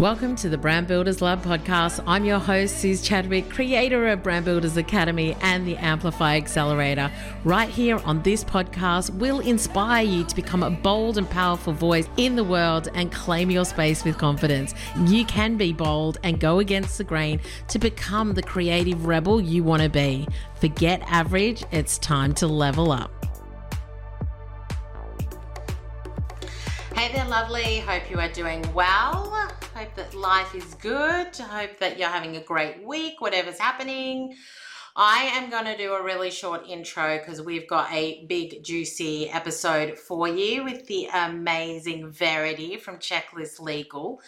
Welcome to the Brand Builders Lab podcast. I'm your host, Suze Chadwick, creator of Brand Builders Academy and the Amplify Accelerator. Right here on this podcast, we'll inspire you to become a bold and powerful voice in the world and claim your space with confidence. You can be bold and go against the grain to become the creative rebel you want to be. Forget average, it's time to level up. Hey there, lovely. Hope you are doing well. Hope that life is good. Hope that you're having a great week, whatever's happening. I am going to do a really short intro because we've got a big, juicy episode for you with the amazing Verity from Checklist Legal.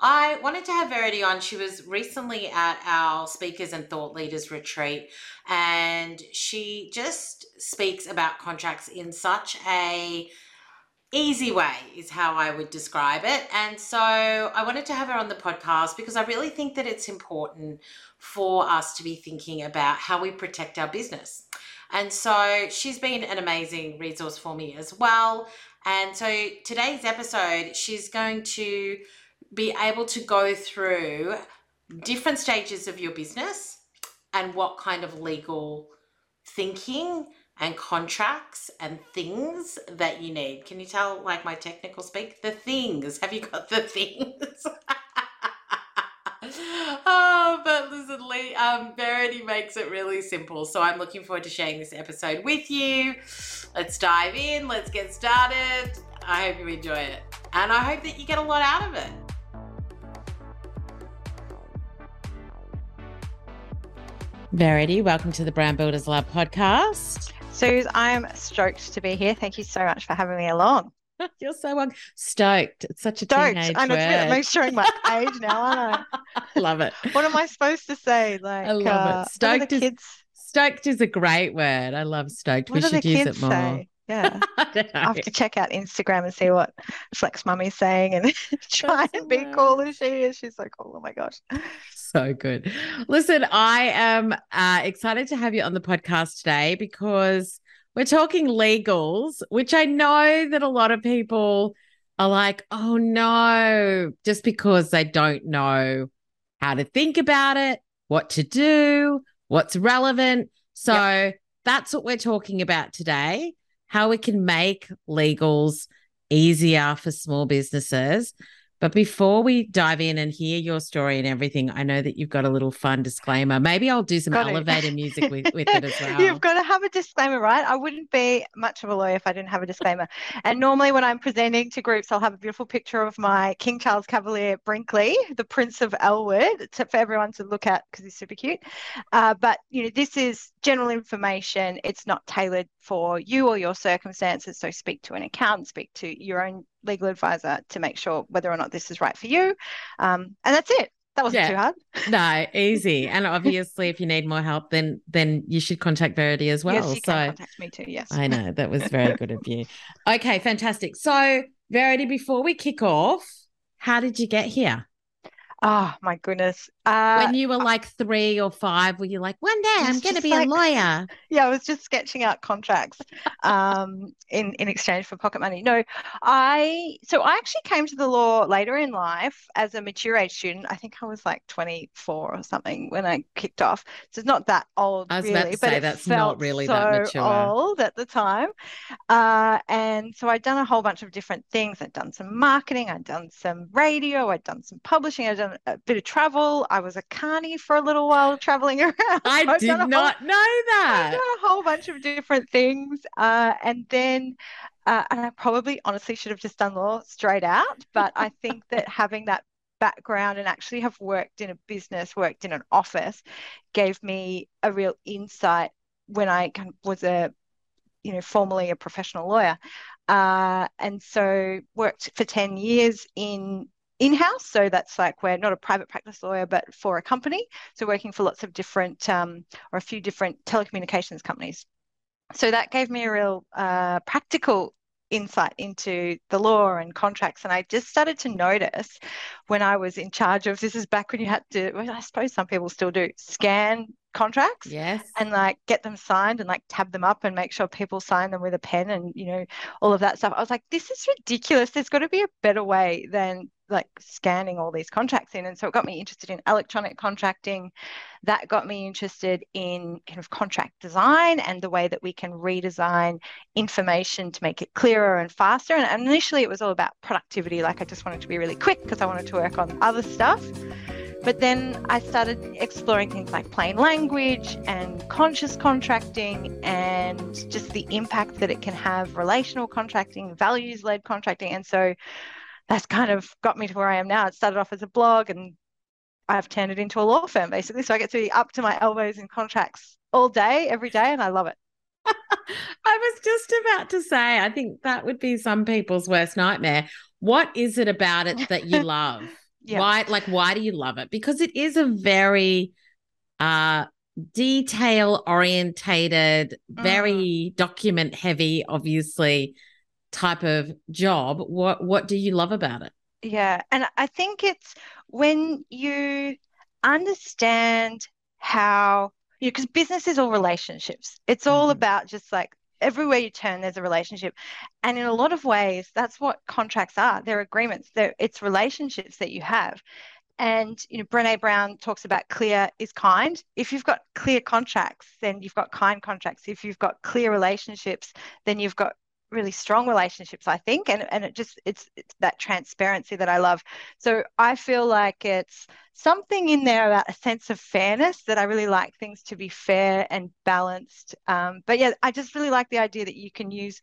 I wanted to have Verity on. She was recently at our Speakers and Thought Leaders retreat, and she just speaks about contracts in such a easy way is how I would describe it. And so I wanted to have her on the podcast because I really think that it's important for us to be thinking about how we protect our business. And so she's been an amazing resource for me as well. And so today's episode, she's going to be able to go through different stages of your business and what kind of legal thinking and contracts and things that you need. Can you tell, like my technical speak? The things. Have you got the things? oh, but listen, Lee, um, Verity makes it really simple. So I'm looking forward to sharing this episode with you. Let's dive in. Let's get started. I hope you enjoy it. And I hope that you get a lot out of it. Verity, welcome to the Brand Builders Lab podcast. Suze, I'm stoked to be here. Thank you so much for having me along. You're so um, stoked. It's such a stoked. teenage I know word. I'm showing my age now, aren't I? love it. What am I supposed to say? Like, I love uh, it. Stoked is kids... stoked is a great word. I love stoked. What we should use it more. Say? Yeah, I, I, have to check out Instagram and see what Flex Mami's saying and try That's and be cool as she is. She's so cool. Oh my gosh. So good. Listen, I am uh, excited to have you on the podcast today because we're talking legals, which I know that a lot of people are like, oh no, just because they don't know how to think about it, what to do, what's relevant. So yep. that's what we're talking about today how we can make legals easier for small businesses. But before we dive in and hear your story and everything, I know that you've got a little fun disclaimer. Maybe I'll do some got elevator it. music with, with it as well. You've got to have a disclaimer, right? I wouldn't be much of a lawyer if I didn't have a disclaimer. and normally when I'm presenting to groups, I'll have a beautiful picture of my King Charles Cavalier Brinkley, the Prince of Elwood, to, for everyone to look at because he's super cute. Uh, but you know, this is general information. It's not tailored for you or your circumstances. So speak to an accountant, speak to your own legal advisor to make sure whether or not this is right for you. Um, and that's it. That wasn't yeah. too hard. no, easy. And obviously, if you need more help, then then you should contact Verity as well. Yes, you so can contact me too. Yes, I know that was very good of you. Okay, fantastic. So Verity, before we kick off, how did you get here? Oh my goodness. Uh, when you were like three or five, were you like, one day I'm going to be like, a lawyer? Yeah, I was just sketching out contracts um, in in exchange for pocket money. No, I so I actually came to the law later in life as a mature age student. I think I was like 24 or something when I kicked off. So it's not that old, I was really, about to say that's not really so that mature. Old at the time, uh, and so I'd done a whole bunch of different things. I'd done some marketing. I'd done some radio. I'd done some publishing. I'd done a bit of travel. I was a carny for a little while traveling around. I I've did not whole, know that. I've done a whole bunch of different things. Uh, and then, uh, and I probably honestly should have just done law straight out. But I think that having that background and actually have worked in a business, worked in an office, gave me a real insight when I was a, you know, formerly a professional lawyer. Uh, and so worked for 10 years in in-house. So that's like we're not a private practice lawyer but for a company. So working for lots of different um, or a few different telecommunications companies. So that gave me a real uh, practical insight into the law and contracts. And i just started to notice when i was in charge of this is back when you had to well, i suppose some people still do scan contracts yes and like get them signed and like tab them up and make sure people sign them with a pen and you know all of that stuff i was like this is ridiculous there's got to be a better way than like scanning all these contracts in. And so it got me interested in electronic contracting. That got me interested in kind of contract design and the way that we can redesign information to make it clearer and faster. And initially it was all about productivity. Like I just wanted to be really quick because I wanted to work on other stuff. But then I started exploring things like plain language and conscious contracting and just the impact that it can have relational contracting, values led contracting. And so that's kind of got me to where I am now. It started off as a blog and I've turned it into a law firm basically. So I get to be up to my elbows in contracts all day, every day, and I love it. I was just about to say, I think that would be some people's worst nightmare. What is it about it that you love? Yeah. Why, like, why do you love it? Because it is a very uh detail orientated, very mm. document heavy, obviously type of job what what do you love about it yeah and i think it's when you understand how you because business is all relationships it's all mm-hmm. about just like everywhere you turn there's a relationship. And in a lot of ways that's what contracts are. They're agreements. They're it's relationships that you have. And you know brene brown talks about clear is kind. If you've got clear contracts then you've got kind contracts. If you've got clear relationships then you've got really strong relationships i think and and it just it's, it's that transparency that i love. So i feel like it's something in there about a sense of fairness that i really like things to be fair and balanced. Um, but yeah i just really like the idea that you can use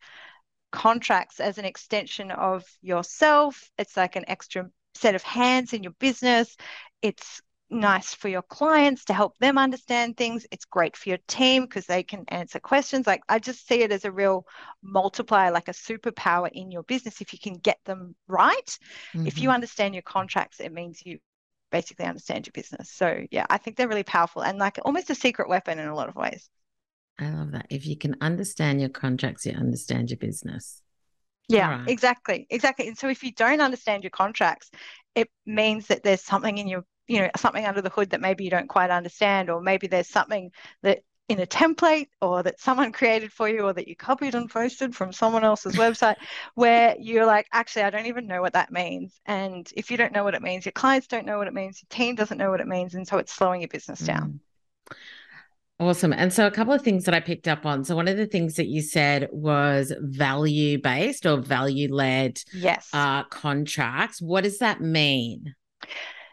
contracts as an extension of yourself. It's like an extra set of hands in your business. It's nice for your clients to help them understand things. It's great for your team because they can answer questions. Like I just see it as a real multiplier, like a superpower in your business if you can get them right. Mm-hmm. If you mm-hmm. understand your contracts, it means you basically understand your business. So yeah, I think they're really powerful and like almost a secret weapon in a lot of ways. I love that. If you can understand your contracts, you understand your business. Yeah, right. exactly. Exactly. And so if you don't understand your contracts, it means that there's something in your you know something under the hood that maybe you don't quite understand or maybe there's something that in a template or that someone created for you or that you copied and posted from someone else's website where you're like actually I don't even know what that means and if you don't know what it means your clients don't know what it means your team doesn't know what it means and so it's slowing your business down mm. Awesome. And so a couple of things that I picked up on. So one of the things that you said was value based or value led yes. Uh, contracts. What does that mean?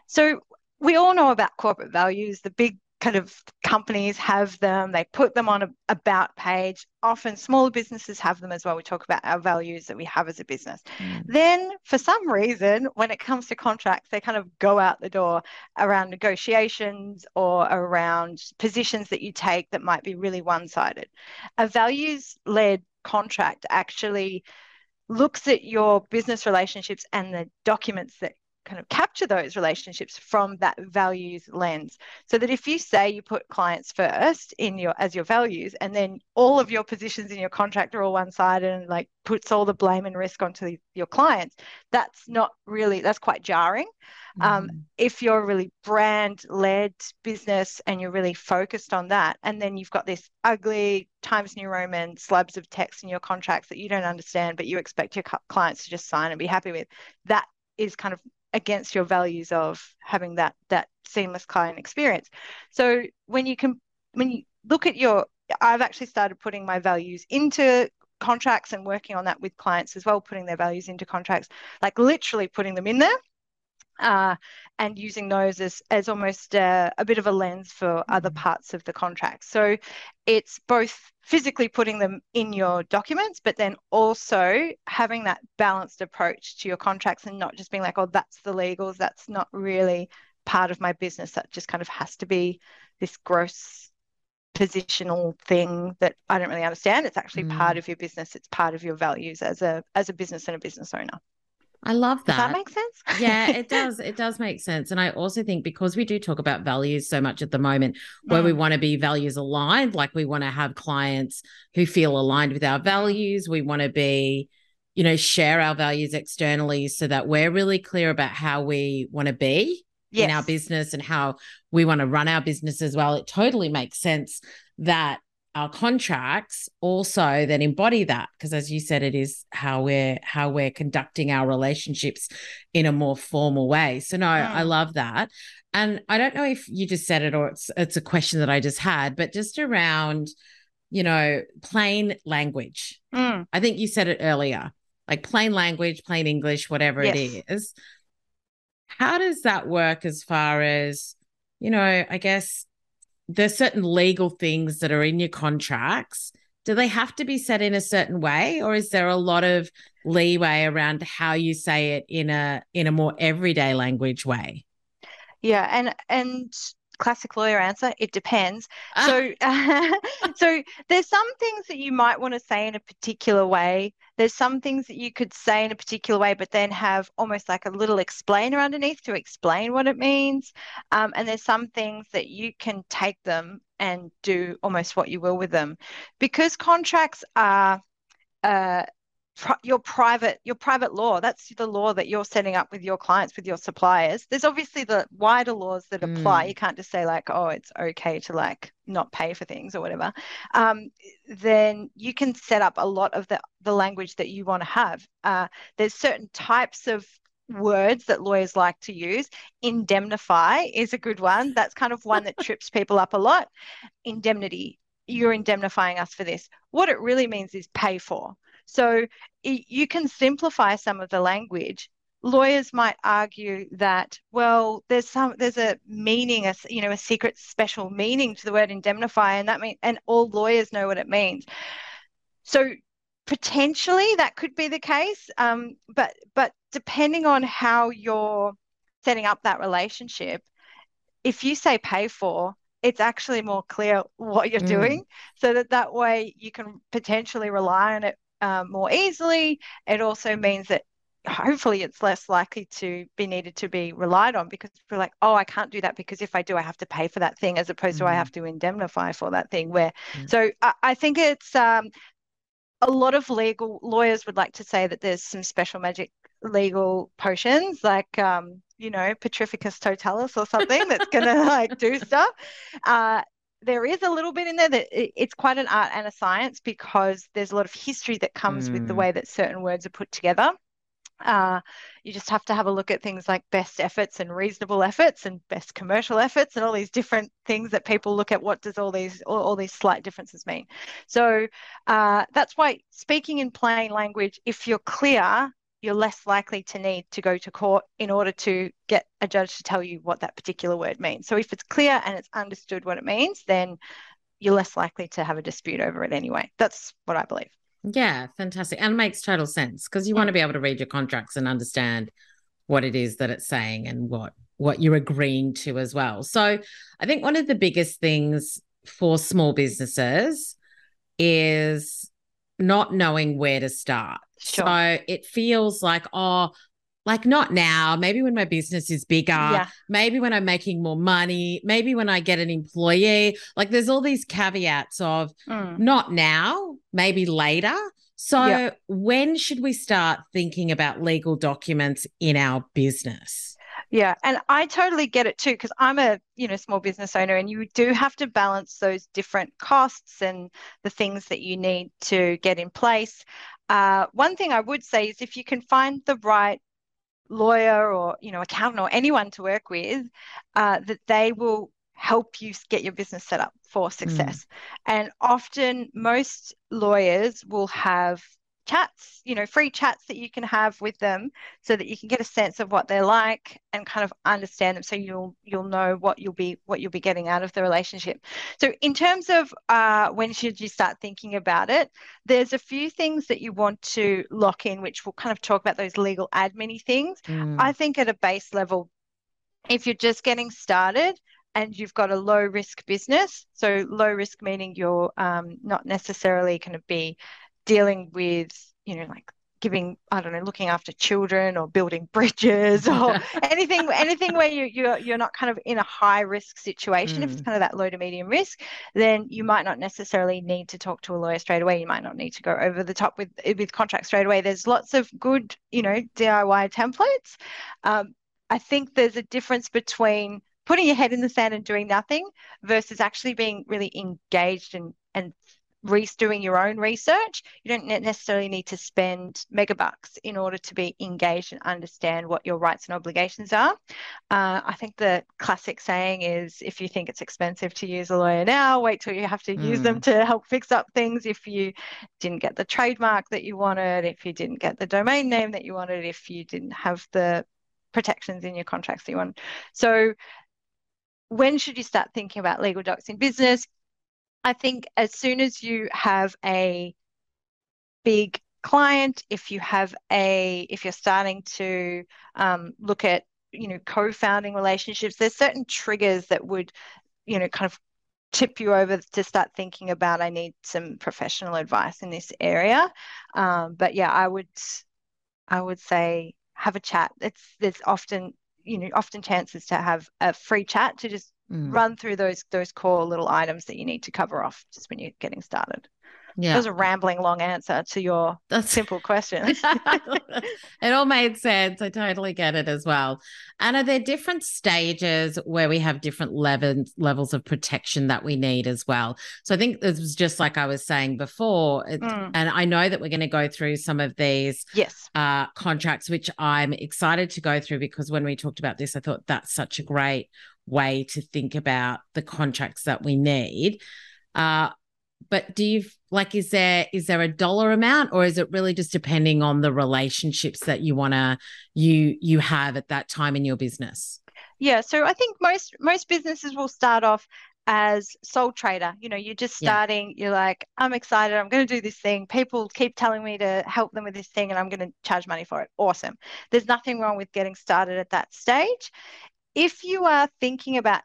So we all know about corporate values. The big kind of companies have them, they put them on a about page. Often smaller businesses have them as well. We talk about our values that we have as a business. Mm. Then, for some reason, when it comes to contracts, they kind of go out the door around negotiations or around positions that you take that might be really one sided. A values led contract actually looks at your business relationships and the documents that kind of capture those relationships from that values lens so that if you say you put clients first in your as your values and then all of your positions in your contract are all one sided and like puts all the blame and risk onto the, your clients that's not really that's quite jarring um, mm. um, if you're a really brand led business and you're really focused on that and then you've got this ugly times new roman slabs of text in your contracts that you don't understand but you expect your clients to just sign and be happy with that is kind of against your values of having that that seamless client experience. So when you can when you look at your I've actually started putting my values into contracts and working on that with clients as well, putting their values into contracts, like literally putting them in there uh, and using those as, as almost a, a, bit of a lens for other mm-hmm. parts of the contract. So it's both physically putting them in your documents, but then also having that balanced approach to your contracts and not just being like, oh, that's the legals, that's not really part of my business. That just kind of has to be this gross positional thing that I don't really understand. It's actually mm. part of your business. It's part of your values as a as a business and a business owner. I love that. Does that make sense? yeah, it does. It does make sense. And I also think because we do talk about values so much at the moment, where mm. we want to be values aligned, like we want to have clients who feel aligned with our values. We want to be, you know, share our values externally so that we're really clear about how we want to be yes. in our business and how we want to run our business as well. It totally makes sense that our contracts also then embody that because as you said it is how we're how we're conducting our relationships in a more formal way so no mm. i love that and i don't know if you just said it or it's it's a question that i just had but just around you know plain language mm. i think you said it earlier like plain language plain english whatever yes. it is how does that work as far as you know i guess there's certain legal things that are in your contracts. Do they have to be said in a certain way, or is there a lot of leeway around how you say it in a in a more everyday language way? Yeah, and and classic lawyer answer it depends. Ah. so uh, so there's some things that you might want to say in a particular way. There's some things that you could say in a particular way but then have almost like a little explainer underneath to explain what it means. Um, and there's some things that you can take them and do almost what you will with them. Because contracts are uh, your private your private law. That's the law that you're setting up with your clients with your suppliers. There's obviously the wider laws that apply. Mm. you can't just say like oh it's okay to like not pay for things or whatever. Um, then you can set up a lot of the the language that you want to have. Uh, there's certain types of words that lawyers like to use. Indemnify is a good one. That's kind of one that trips people up a lot. Indemnity. You're indemnifying us for this. What it really means is pay for so you can simplify some of the language. Lawyers might argue that, well, there's some there's a meaning, a you know, a secret special meaning to the word indemnify, and that means and all lawyers know what it means. So potentially that could be the case, um, but but depending on how you're setting up that relationship, if you say pay for, it's actually more clear what you're mm. doing so that that way you can potentially rely on it um, more easily. It also means that hopefully it's less likely to be needed to be relied on because we're like, oh, I can't do that because if I do, I have to pay for that thing as opposed mm-hmm. to I have to indemnify for that thing. Where mm-hmm. so I, I, think it's um, a lot of legal lawyers would like to say that there's some special magic legal potions like um, you know petrificus totalus or something that's gonna like do stuff uh, there is a little bit in there that it's quite an art and a science because there's a lot of history that comes mm. with the mm. way that certain words are put together. Uh, you just have to have a look at things like best efforts and reasonable efforts and best commercial efforts and all these different things that people look at what does all these all, all these slight differences mean so uh, that's why speaking in plain language if you're clear you're less likely to need to go to court in order to get a judge to tell you what that particular word means. So if it's clear and it's understood what it means, then you're less likely to have a dispute over it anyway. That's what I believe. Yeah, fantastic. And makes total sense because you want to be able to read your contracts and understand what it is that it's saying and what what you're agreeing to as well. So I think one of the biggest things for small businesses is not knowing where to start. Sure. So it feels like, oh, like not now, maybe when my business is bigger, yeah. maybe when I'm making more money, maybe when I get an employee. Like there's all these caveats of mm. not now, maybe later. So yeah. when should we start thinking about legal documents in our business? Yeah, and I totally get it too because I'm a you know small business owner, and you do have to balance those different costs and the things that you need to get in place. Uh, one thing I would say is if you can find the right lawyer or you know accountant or anyone to work with, uh, that they will help you get your business set up for success. Mm. And often, most lawyers will have chats, you know, free chats that you can have with them so that you can get a sense of what they're like and kind of understand them so you'll you'll know what you'll be what you'll be getting out of the relationship. So in terms of uh, when should you start thinking about it, there's a few things that you want to lock in, which we'll kind of talk about those legal admin things. Mm. I think at a base level, if you're just getting started, and you've got a low risk business. So, low risk meaning you're um, not necessarily going to be dealing with, you know, like giving I don't know, looking after children or building bridges or anything anything where you you're you're not kind of in a high risk situation. Mm. If it's mm. kind of that low to medium risk, then you might not necessarily need to talk to a lawyer straight away. You might not need to go over the top with with contracts straight away. There's lots of good, you know, DIY templates. Um, I think there's a difference between putting your head in the sand and doing nothing versus actually being really engaged and and doing your own research. You don't necessarily need to spend megabucks in order to be engaged and understand what your rights and obligations are. Uh, I think the classic saying is if you think it's expensive to use a lawyer now, wait till you have to mm. use them mm. to help fix up things. If you didn't get the trademark that you wanted, if you didn't get the domain name that you wanted, if you didn't have the protections in your contracts that you want. So when should you start thinking about legal docs in business? I think as soon as you have a big client, if you have a, if you're starting to um, look at, you know, co-founding relationships, there's certain triggers that would, you know, kind of tip you over to start thinking about I need some professional advice in this area. Um, but yeah, I would, I would say have a chat. It's there's often you know often chances to have a free chat to just mm. run through those those core little items that you need to cover off just when you're getting started. Yeah. That was a rambling long answer to your That's... simple question. it all made sense. I totally get it as well. And are there different stages where we have different levels levels of protection that we need as well? So I think this was just like I was saying before, it, mm. and I know that we're going to go through some of these yes uh, contracts, which I'm excited to go through because when we talked about this, I thought that's such a great way to think about the contracts that we need. Uh, but do you like is there is there a dollar amount or is it really just depending on the relationships that you want to you you have at that time in your business? Yeah so i think most most businesses will start off as sole trader. You know you're just starting yeah. you're like i'm excited i'm going to do this thing. People keep telling me to help them with this thing and i'm going to charge money for it. Awesome. There's nothing wrong with getting started at that stage if you are thinking about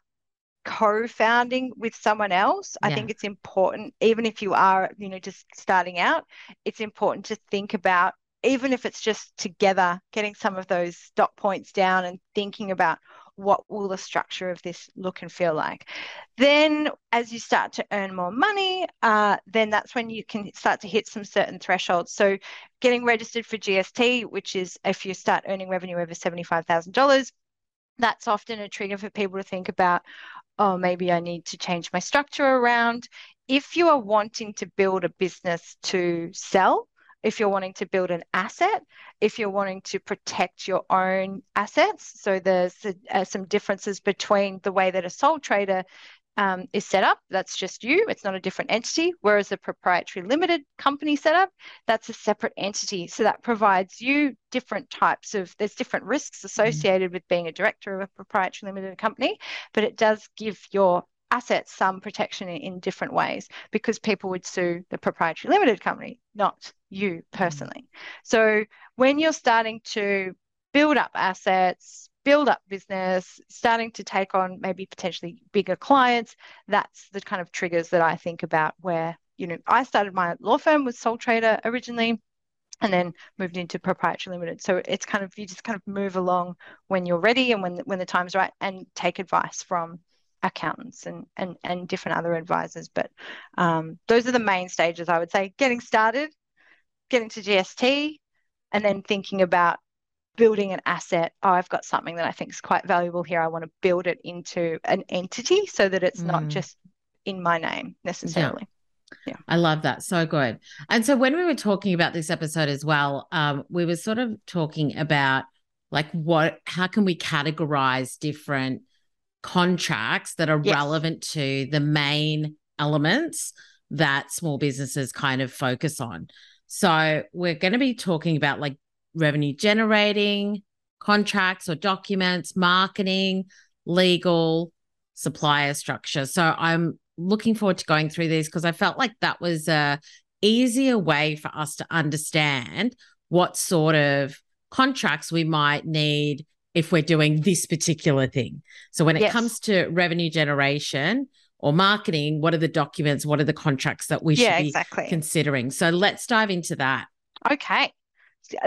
co-founding with someone else yeah. i think it's important even if you are you know just starting out it's important to think about even if it's just together getting some of those dot points down and thinking about what will the structure of this look and feel like then as you start to earn more money uh, then that's when you can start to hit some certain thresholds so getting registered for gst which is if you start earning revenue over $75000 that's often a trigger for people to think about oh, maybe I need to change my structure around. If you are wanting to build a business to sell, if you're wanting to build an asset, if you're wanting to protect your own assets. So there's uh, some differences between the way that a sole trader um, is set up, that's just you. It's not a different entity. Whereas a proprietary limited company setup, that's a separate entity. So that provides you different types of, there's different risks mm-hmm. associated mm. with being a director of a proprietary limited company, but it does give your assets some protection in, in different ways because people would sue the proprietary limited company, not you mm-hmm. personally. Mm. So when you're starting to build up assets, build up business, starting to take on maybe potentially bigger clients, that's the kind of triggers that I think about where, you know, I started my law firm with Sole Trader originally and then moved into proprietary limited. So it's kind of you just kind of move along when you're ready and when when the time's right and take advice from accountants and and and different other advisors. But um, those are the main stages I would say: getting started, getting to GST, and then thinking about building an asset oh i've got something that i think is quite valuable here i want to build it into an entity so that it's mm. not just in my name necessarily yeah. yeah. I love that. So good. And so when we were talking about this episode as well, um, we were sort of talking about like what how can we categorize different contracts that are yes. relevant to the main elements that small businesses kind of focus on. So we're going to be talking about like revenue generating contracts or documents, marketing, legal, supplier structure. So I'm looking forward to going through these because I felt like that was a easier way for us to understand what sort of contracts we might need if we're doing this particular thing. So when it yes. comes to revenue generation or marketing, what are the documents, what are the contracts that we yeah, should be exactly. considering? So let's dive into that. Okay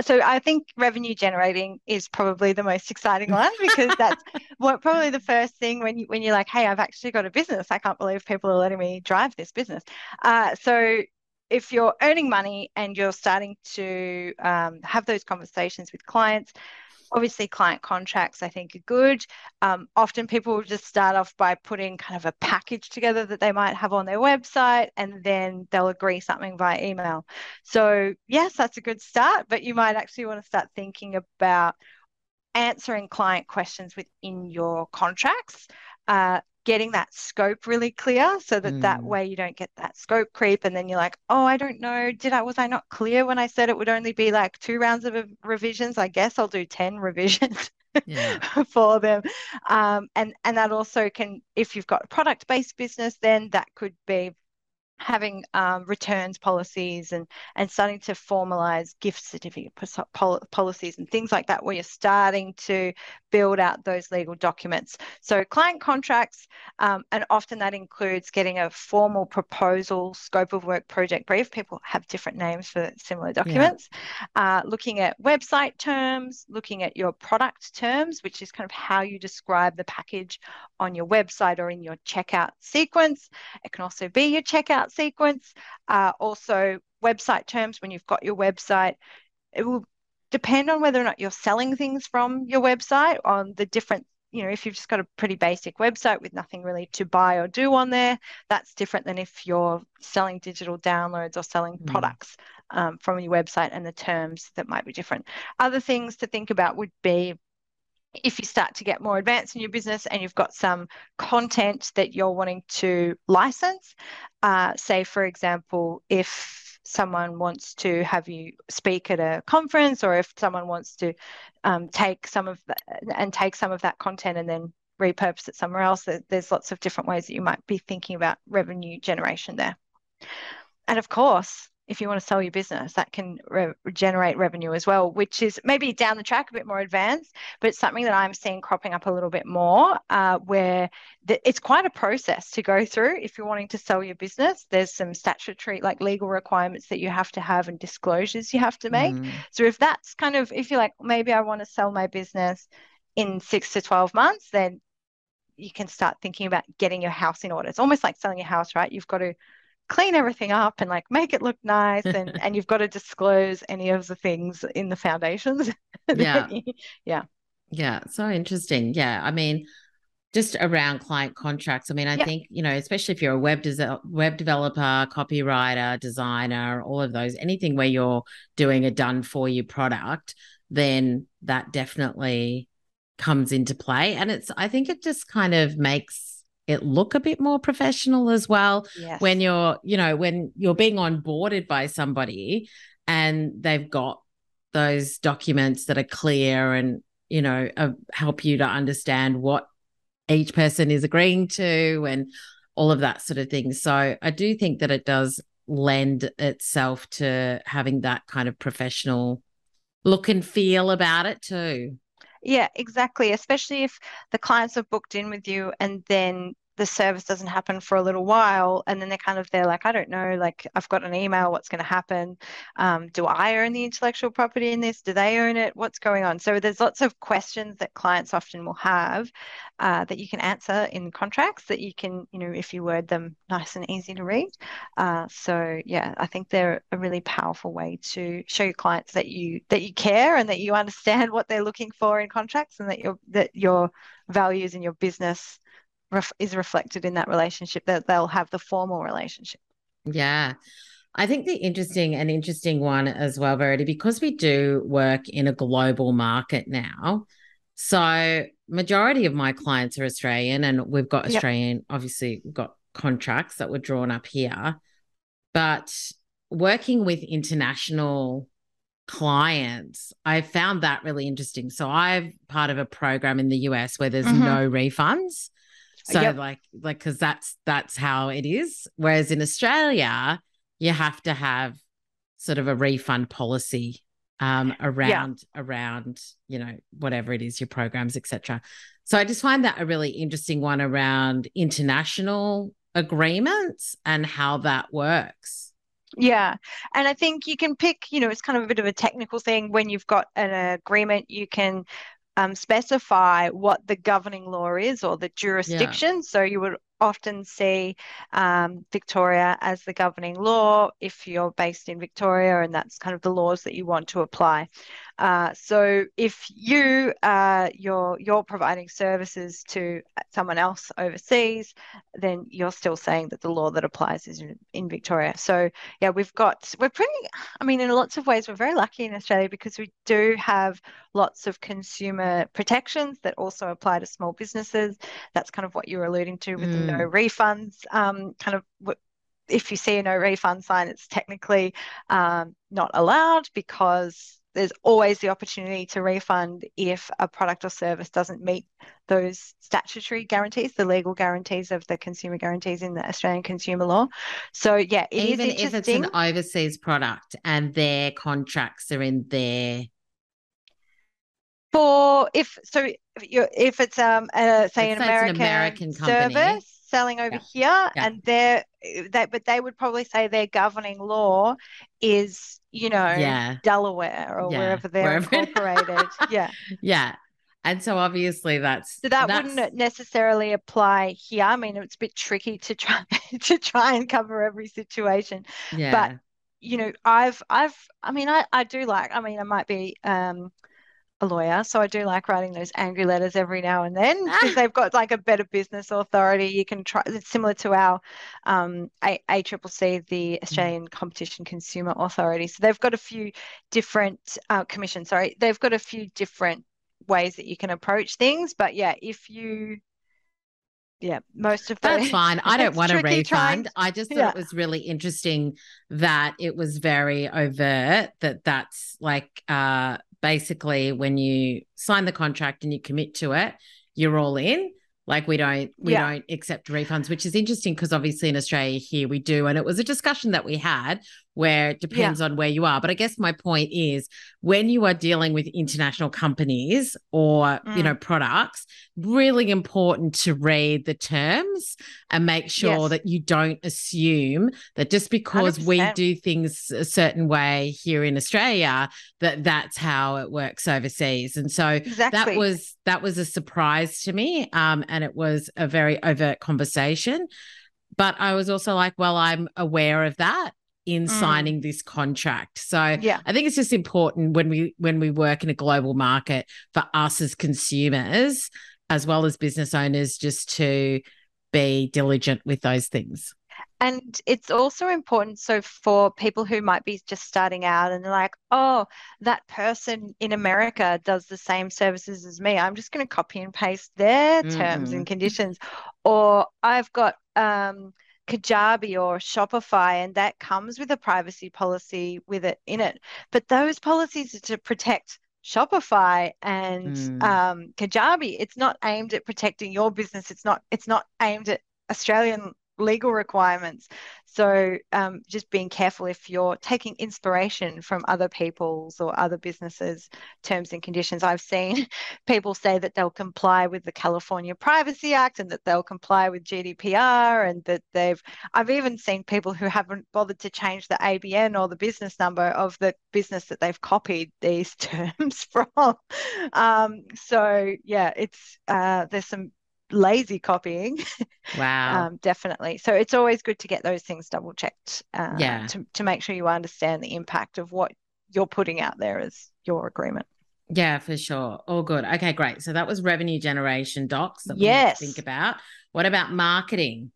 so I think revenue generating is probably the most exciting one because that's what probably the first thing when you when you're like, hey, I've actually got a business. I can't believe people are letting me drive this business. Uh, so if you're earning money and you're starting to um, have those conversations with clients, Obviously, client contracts I think are good. Um, often people will just start off by putting kind of a package together that they might have on their website and then they'll agree something via email. So, yes, that's a good start, but you might actually want to start thinking about answering client questions within your contracts. Uh, getting that scope really clear so that mm. that way you don't get that scope creep and then you're like oh i don't know did i was i not clear when i said it would only be like two rounds of revisions i guess i'll do 10 revisions yeah. for them um, and and that also can if you've got a product based business then that could be having um, returns policies and and starting to formalize gift certificate policies and things like that where you're starting to build out those legal documents. So client contracts um, and often that includes getting a formal proposal scope of work project brief. People have different names for similar documents. Yeah. uh, looking at website terms looking at your product terms which is kind of how you describe the package on your website or in your checkout sequence. It can also be your checkout sequence. Uh, also, website terms when you've got your website. It will depend on whether or not you're selling things from your website on the different you know if you've just got a pretty basic website with nothing really to buy or do on there that's different than if you're selling digital downloads or selling mm. products um, from your website and the terms that might be different other things to think about would be if you start to get more advanced in your business and you've got some content that you're wanting to license, uh, say, for example, if someone wants to have you speak at a conference or if someone wants to um, take some of that and take some of that content and then repurpose it somewhere else, there's lots of different ways that you might be thinking about revenue generation there. And of course, if you want to sell your business, that can re- generate revenue as well, which is maybe down the track a bit more advanced, but it's something that I'm seeing cropping up a little bit more, uh, where the, it's quite a process to go through if you're wanting to sell your business. There's some statutory, like legal requirements that you have to have and disclosures you have to make. Mm. So if that's kind of, if you're like, maybe I want to sell my business in six to 12 months, then you can start thinking about getting your house in order. It's almost like selling your house, right? You've got to clean everything up and like make it look nice and and you've got to disclose any of the things in the foundations yeah. yeah. Yeah so interesting. Yeah i mean just around client contracts i mean i yeah. think you know especially if you're a web des- web developer copywriter designer all of those anything where you're doing a done for you product then that definitely comes into play. And it's i think it just kind of makes it look a bit more professional as well yes. when you're you know when you're being onboarded by somebody and they've got those documents that are clear and you know uh, help you to understand what each person is agreeing to and all of that sort of thing so i do think that it does lend itself to having that kind of professional look and feel about it too yeah, exactly. Especially if the clients have booked in with you and then the service doesn't happen for a little while and then they're kind of they're like i don't know like i've got an email what's going to happen? Um, do i own the intellectual property in this? Do they own it? What's going on? So there's lots of questions that clients often will have uh, that you can answer in contracts that you can you know if you word them nice and easy to read. Uh, so yeah i think they're a really powerful way to show your clients that you that you care and that you understand what they're looking for in contracts and that your that your values in your business ref- is reflected in that relationship that they'll have the formal relationship yeah I think the interesting and interesting one as well, Verity, because we do work in a global market now. So majority of my clients are Australian and we've got Australian, yep. obviously we've got contracts that were drawn up here. But working with international clients, I found that really interesting. So I'm part of a program in the US where there's mm-hmm. no refunds. So yep. like like because that's that's how it is. Whereas in Australia, you have to have sort of a refund policy um, around yeah. around you know whatever it is your programs etc. So I just find that a really interesting one around international agreements and how that works. Yeah. And I think you can pick, you know, it's kind of a bit of a technical thing. When you've got an agreement, you can um, specify what the governing law is or the jurisdiction. Yeah. So you would often see um, Victoria as the governing law if you're based in Victoria, and that's kind of the laws that you want to apply. Uh, so if you uh, you're you're providing services to someone else overseas, then you're still saying that the law that applies is in, in Victoria. So yeah, we've got we're pretty. I mean, in lots of ways, we're very lucky in Australia because we do have lots of consumer protections that also apply to small businesses. That's kind of what you were alluding to with mm. the no refunds. Um, kind of if you see a no refund sign, it's technically um, not allowed because there's always the opportunity to refund if a product or service doesn't meet those statutory guarantees, the legal guarantees of the consumer guarantees in the Australian consumer law. So yeah, it even if it's an overseas product and their contracts are in there. For if so, if, if it's um uh, say an American, an American service selling over yeah. here, yeah. and they're they, but they would probably say their governing law is you know yeah. Delaware or wherever they're wherever incorporated. yeah, yeah. And so obviously that's so that that's... wouldn't necessarily apply here. I mean, it's a bit tricky to try to try and cover every situation. Yeah. But you know, I've I've I mean, I I do like. I mean, I might be um a lawyer, so I do like writing those angry letters every now and then because they've got like a better business authority. You can try. It's similar to our um, A- ACCC, the Australian mm. Competition Consumer Authority. So they've got a few different uh, commission. Sorry, they've got a few different ways that you can approach things. But yeah, if you yeah, most of that's fine. I don't want a refund. Trying, I just thought yeah. it was really interesting that it was very overt that that's like uh basically when you sign the contract and you commit to it, you're all in. Like we don't we yeah. don't accept refunds, which is interesting because obviously in Australia here we do. And it was a discussion that we had where it depends yeah. on where you are. But I guess my point is when you are dealing with international companies or, mm. you know, mm. products, really important to read the terms and make sure yes. that you don't assume that just because 100%. we do things a certain way here in Australia, that that's how it works overseas. And so exactly. that was that was a surprise to me. Um, and it was a very overt conversation. But I was also like, well, I'm aware of that in mm. signing this contract. So yeah. I think it's just important when we when we work in a global market for us as consumers as well as business owners just to be diligent with those things. And it's also important. So, for people who might be just starting out and they're like, oh, that person in America does the same services as me, I'm just going to copy and paste their mm-hmm. terms and mm-hmm. conditions. Or I've got, um, Kajabi or Shopify, and that comes with a privacy policy with it in it. But those policies are to protect Shopify and mm. um, Kajabi. It's not aimed at protecting your business. It's not. It's not aimed at Australian legal requirements. So um, just being careful if you're taking inspiration from other people's or other businesses' terms and conditions. I've seen people say that they'll comply with the California Privacy Act and that they'll comply with GDPR and that they've. I've even seen people who haven't bothered to change the ABN or the business number of the business that they've copied these terms from. Um, so yeah, it's uh, there's some lazy copying. Wow. um, definitely. So it's always good to get those things double checked. Uh, yeah. To, to make sure you understand the impact of what you're putting out there as your agreement. Yeah, for sure. All good. Okay, great. So that was revenue generation docs that we yes. think about. What about marketing?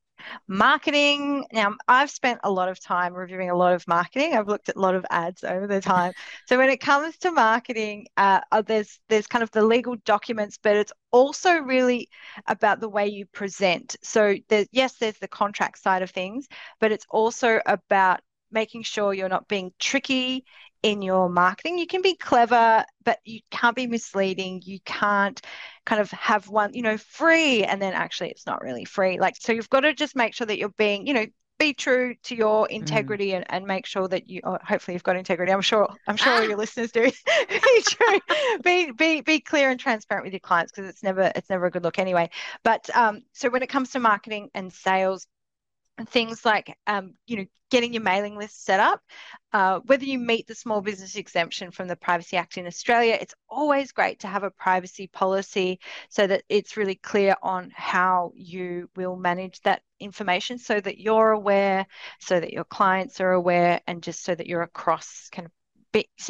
Marketing. Now, I've spent a lot of time reviewing a lot of marketing. I've looked at a lot of ads over the time. so when it comes to marketing, uh, uh, there's there's kind of the legal documents, but it's also really about the way you present. So there's yes, there's the contract side of things, but it's also about making sure you're not being tricky in your marketing. You can be clever, but you can't be misleading. You can't kind of have one, you know, free and then actually it's not really free. Like, so you've got to just make sure that you're being, you know, be true to your mm. integrity mm. and, and make sure that you oh, hopefully you've got integrity i'm sure i'm sure all your listeners do be true be, be be clear and transparent with your clients because it's never it's never a good look anyway but um so when it comes to marketing and sales things like um, you know getting your mailing list set up uh, whether you meet the small business exemption from the privacy act in australia it's always great to have a privacy policy so that it's really clear on how you will manage that information so that you're aware so that your clients are aware and just so that you're across kind of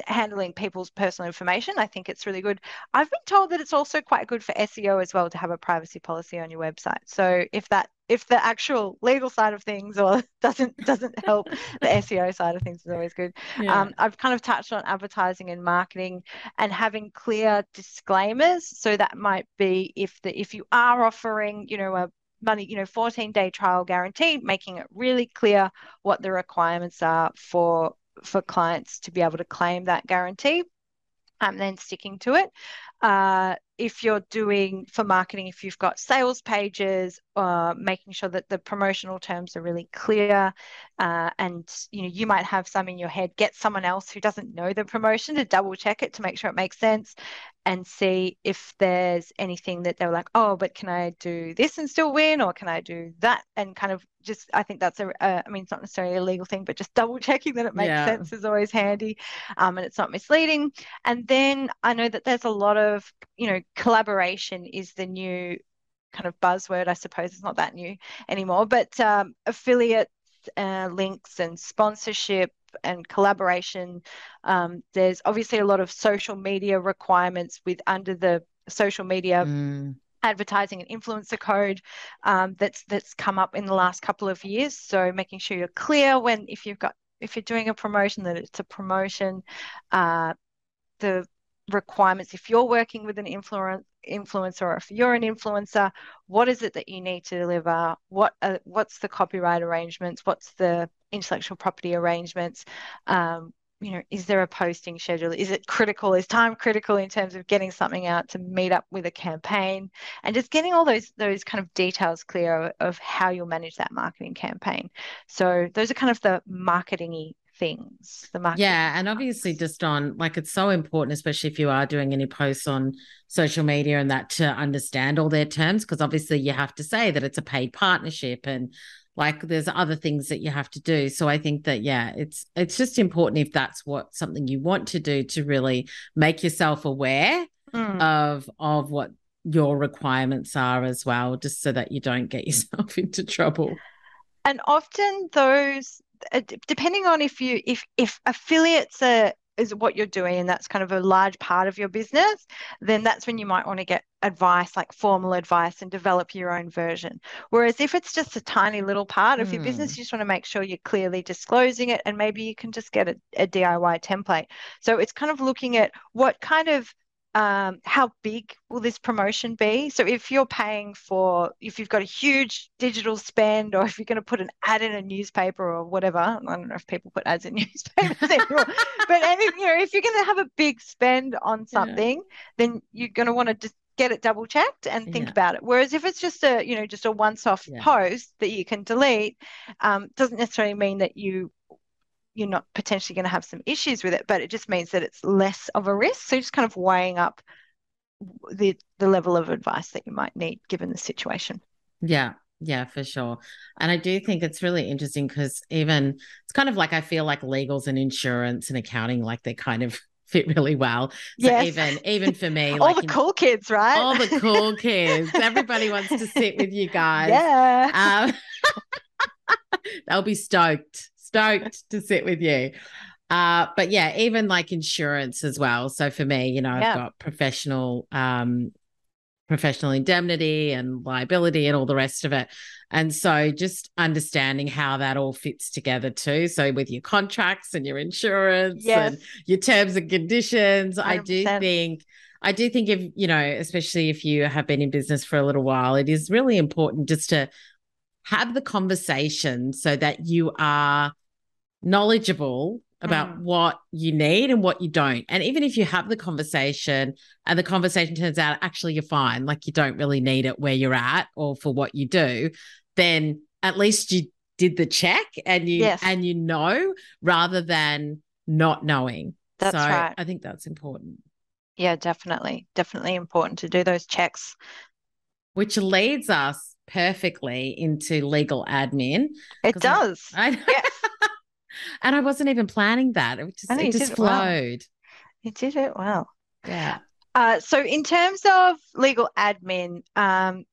handling people's personal information. I think it's really good. I've been told that it's also quite good for SEO as well to have a privacy policy on your website. So if that if the actual legal side of things or doesn't doesn't help the SEO side of things is always good. Yeah. Um, I've kind of touched on advertising and marketing and having clear disclaimers. So that might be if the if you are offering, you know, a money, you know, 14 day trial guarantee, making it really clear what the requirements are for for clients to be able to claim that guarantee and then sticking to it. Uh, if you're doing for marketing, if you've got sales pages, uh, making sure that the promotional terms are really clear, uh, and you know you might have some in your head. Get someone else who doesn't know the promotion to double check it to make sure it makes sense, and see if there's anything that they're like, oh, but can I do this and still win, or can I do that? And kind of just, I think that's a, a I mean, it's not necessarily a legal thing, but just double checking that it makes yeah. sense is always handy, um, and it's not misleading. And then I know that there's a lot of, you know, collaboration is the new kind of buzzword, I suppose. It's not that new anymore, but um, affiliate uh, links and sponsorship and collaboration. Um, there's obviously a lot of social media requirements with under the social media mm. Advertising and influencer code um, that's that's come up in the last couple of years. So making sure you're clear when if you've got if you're doing a promotion that it's a promotion. Uh, the requirements if you're working with an influencer influencer or if you're an influencer what is it that you need to deliver what uh, what's the copyright arrangements what's the intellectual property arrangements um, you know is there a posting schedule? Is it critical? Is time critical in terms of getting something out to meet up with a campaign? And just getting all those those kind of details clear of, of how you'll manage that marketing campaign. So those are kind of the marketingy things the market yeah and obviously just on like it's so important especially if you are doing any posts on social media and that to understand all their terms because obviously you have to say that it's a paid partnership and like there's other things that you have to do so i think that yeah it's it's just important if that's what something you want to do to really make yourself aware mm. of of what your requirements are as well just so that you don't get yourself into trouble and often those uh, depending on if you if if affiliates are is what you're doing and that's kind of a large part of your business then that's when you might want to get advice like formal advice and develop your own version whereas if it's just a tiny little part of mm. your business hmm. you just want to make sure you're clearly disclosing it and maybe you can just get a, a diy template so it's kind of looking at what kind of um, how big will this promotion be? So if you're paying for, if you've got a huge digital spend, or if you're going to put an ad in a newspaper or whatever, I don't know if people put ads in newspapers anymore, but any, you know, if you're going to have a big spend on something, yeah. then you're going to want to just get it double checked and think yeah. about it. Whereas if it's just a, you know, just a once-off yeah. post that you can delete, um, doesn't necessarily mean that you you're not potentially going to have some issues with it, but it just means that it's less of a risk. So just kind of weighing up the the level of advice that you might need given the situation. Yeah, yeah, for sure. And I do think it's really interesting because even it's kind of like I feel like legals and insurance and accounting, like they kind of fit really well. So yes. even even for me, all like the cool kids, right? All the cool kids. Everybody wants to sit with you guys. Yeah. Um, they'll be stoked stoked to sit with you. Uh, but yeah, even like insurance as well. So for me, you know, yeah. I've got professional um professional indemnity and liability and all the rest of it. And so just understanding how that all fits together too. So with your contracts and your insurance yes. and your terms and conditions, 100%. I do think I do think if, you know, especially if you have been in business for a little while, it is really important just to have the conversation so that you are knowledgeable about mm. what you need and what you don't. And even if you have the conversation and the conversation turns out actually you're fine, like you don't really need it where you're at or for what you do, then at least you did the check and you yes. and you know rather than not knowing. That's so right. I think that's important. Yeah, definitely. Definitely important to do those checks. Which leads us perfectly into legal admin. It does. I, I Yes. And I wasn't even planning that. It just, it just did it well. You did it well. Yeah. Uh, so in terms of legal admin, um,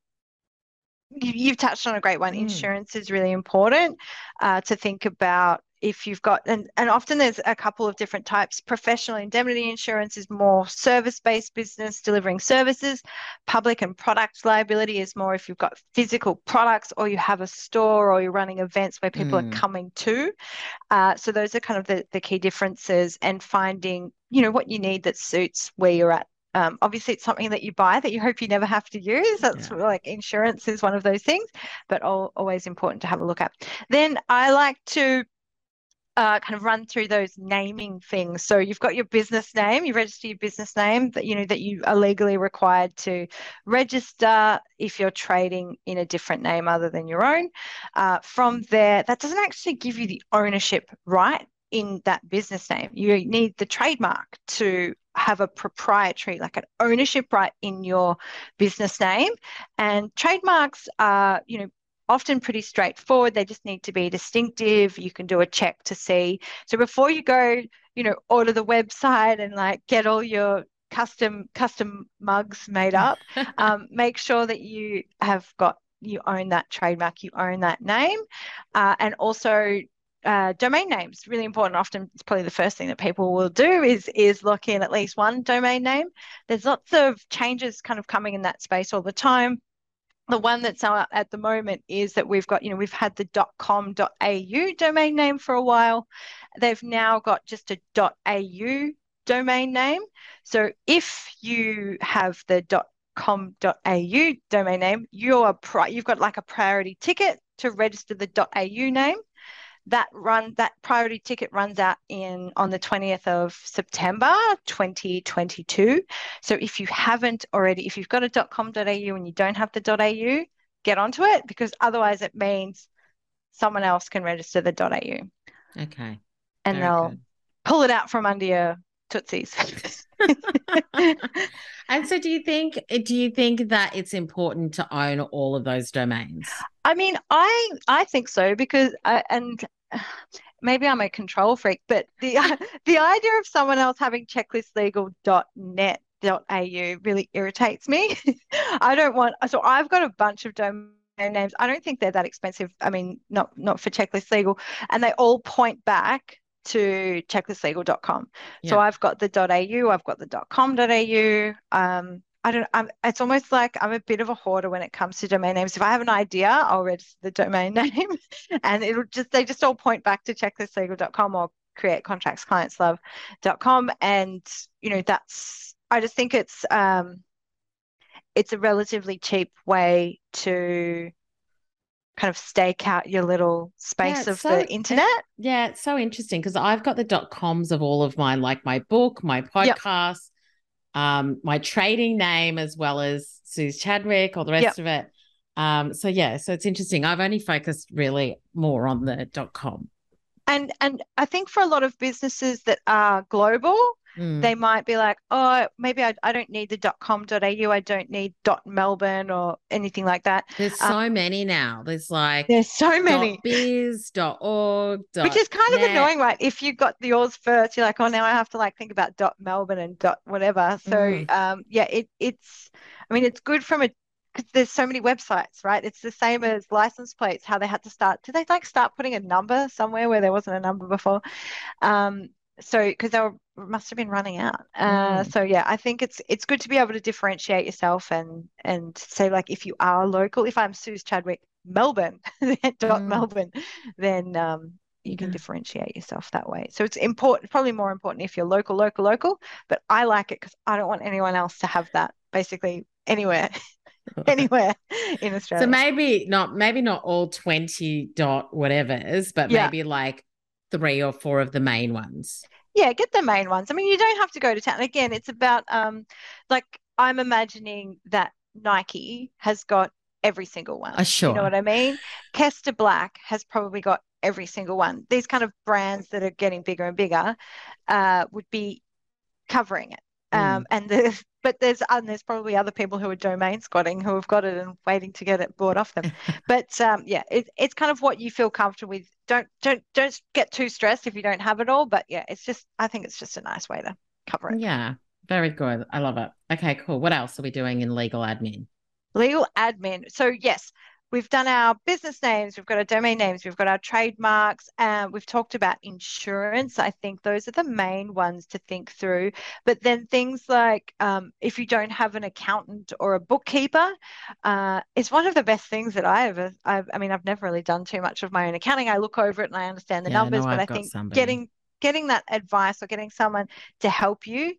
you, you've touched on a great one. Mm. Insurance is really important uh, to think about if you've got, and, and often there's a couple of different types. Professional indemnity insurance is more service-based business delivering services. Public and product liability is more if you've got physical products or you have a store or you're running events where people Mm. are coming to. Uh, so those are kind of the, the key differences and finding, you know, what you need that suits where you're at. Um, obviously, it's something that you buy that you hope you never have to use. That's Yeah. like insurance is one of those things, but al always important to have a look at. Then I like to uh, kind of run through those naming things. So you've got your business name, you register your business name that you know that you are legally required to register if you're trading in a different name other than your own. Uh, from there, that doesn't actually give you the ownership right in that business name. You need the trademark to have a proprietary, like an ownership right in your business name. And trademarks are, you know, often pretty straightforward. They just need to be distinctive. You can do a check to see. So before you go, you know, order the website and like get all your custom custom mugs made up, um, make sure that you have got you own that trademark, you own that name, uh, and also uh, domain names really important. Often, it's probably the first thing that people will do is is lock in at least one domain name. There's lots of changes kind of coming in that space all the time. The one that's out at the moment is that we've got, you know, we've had the .com.au domain name for a while. They've now got just a .au domain name. So if you have the .com.au domain name, you're pri- you've got like a priority ticket to register the .au name. That run that priority ticket runs out in on the 20th of September 2022. So if you haven't already, if you've got a .com.au and you don't have the .au, get onto it because otherwise it means someone else can register the .au Okay. and very they'll good. pull it out from under your tootsies. and so do you think do you think that it's important to own all of those domains? I mean, I I think so because I, and maybe I'm a control freak, but the the idea of someone else having checklistlegal.net au really irritates me. I don't want so I've got a bunch of domain names. I don't think they're that expensive. I mean, not not for Checklist Legal, and they all point back to checklistlegal.com. So I've got the .au, I've got the .com.au. Um, I don't. I'm, it's almost like I'm a bit of a hoarder when it comes to domain names. If I have an idea, I'll register the domain name, and it'll just they just all point back to checklistlegal.com or createcontractsclientslove.com, and you know that's. I just think it's um, it's a relatively cheap way to kind of stake out your little space Yeah, of so- the internet. Yeah, it's so interesting because I've got the dot coms of all of my like my book, my Yep. podcast, um, my trading name as well as Suze Chadwick, all the rest Yep. of it. Um, so yeah, so it's interesting. I've only focused really more on the dot com. And and I think for a lot of businesses that are global, Mm. they might be like, oh, maybe I, I don't need the .com.au, I don't need .melbourne or anything like that. There's so many now. There's like There's so many, biz, org, which is kind of annoying, right? If you got the yours first, you're like, oh, now I have to like think about .melbourne and dot whatever. So Mm. um, yeah, it it's, I mean, it's good from a because there's so many websites, right? It's the same as license plates, how they had to start. Did they like start putting a number somewhere where there wasn't a number before? Um, so because they were must have been running out. Uh, Mm. so yeah, I think it's it's good to be able to differentiate yourself and and say like if you are local, if I'm Suze Chadwick, Melbourne, dot Mm. Melbourne, then um, you can Yeah. differentiate yourself that way. So it's important, probably more important if you're local, local, local. But I like it because I don't want anyone else to have that basically anywhere, anywhere in Australia. So maybe not maybe not all 20 dot whatever's, but Yeah. maybe like three or four of the main ones. Yeah, get the main ones. I mean, you don't have to go to town. Again, it's about um like I'm imagining that Nike has got every single one. Uh, sure. You know what I mean? Kester Black has probably got every single one. These kind of brands that are getting bigger and bigger uh would be covering it. Um, and the but there's and there's probably other people who are domain squatting who have got it and waiting to get it bought off them. but um, yeah, it, it's kind of what you feel comfortable with. Don't don't don't get too stressed if you don't have it all. But yeah, it's just I think it's just a nice way to cover it. Yeah, very good. I love it. Okay, cool. What else are we doing in legal admin? Legal admin. So yes, we've done our business names, we've got our domain names, we've got our trademarks, and we've talked about insurance. I think those are the main ones to think through. But then things like um, if you don't have an accountant or a bookkeeper, uh, it's one of the best things that I ever. I've, I mean, I've never really done too much of my own accounting. I look over it and I understand the yeah, numbers, but I've I think somebody. getting getting that advice or getting someone to help you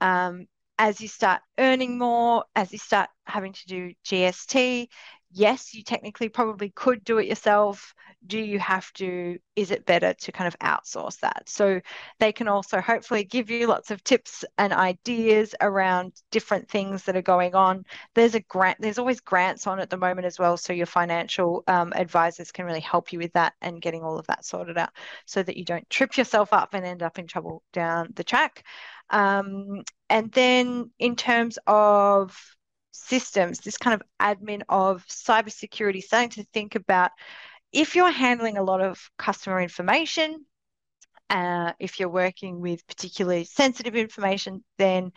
um, as you start earning more, as you start having to do GST, yes, you technically probably could do it yourself. Do you have to? Is it better to kind of outsource that? So they can also hopefully give you lots of tips and ideas around different things that are going on. There's a grant, there's always grants on at the moment as well. So your financial um, advisors can really help you with that and getting all of that sorted out so that you don't trip yourself up and end up in trouble down the track. Um, and then in terms of systems, this kind of admin of cybersecurity, starting to think about if you're handling a lot of customer information, uh, if you're working with particularly sensitive information, then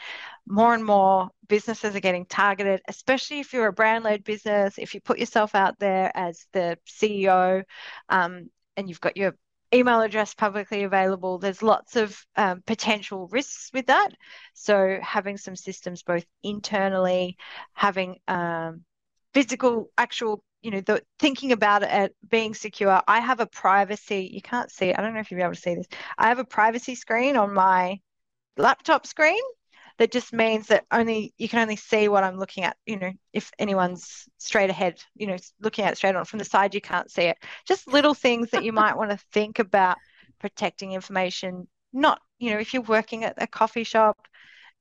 more and more businesses are getting targeted, especially if you're a brand led business, if you put yourself out there as the CEO um, and you've got your email address publicly available. There's lots of um, potential risks with that. So having some systems both internally, having um, physical, actual, you know, the, thinking about it being secure. I have a privacy. You can't see. I don't know if you'll be able to see this. I have a privacy screen on my laptop screen that just means that only you can only see what I'm looking at. You know, if anyone's straight ahead, you know, looking at straight on from the side, you can't see it. Just little things that you might want to think about protecting information. Not, you know, if you're working at a coffee shop,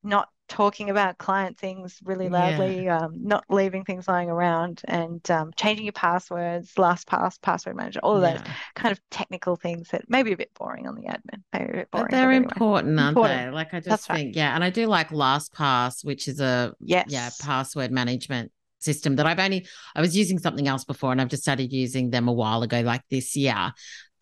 not talking about client things really loudly, yeah. um, not leaving things lying around, and um, changing your passwords, LastPass, password manager, all of yeah. those kind of technical things that may be a bit boring on the admin. Maybe a bit boring, but they're but anyway. important, aren't important. they? Like I just That's think, right. yeah, and I do like LastPass, which is a yes. yeah password management system that I've only I was using something else before and I've just started using them a while ago like this year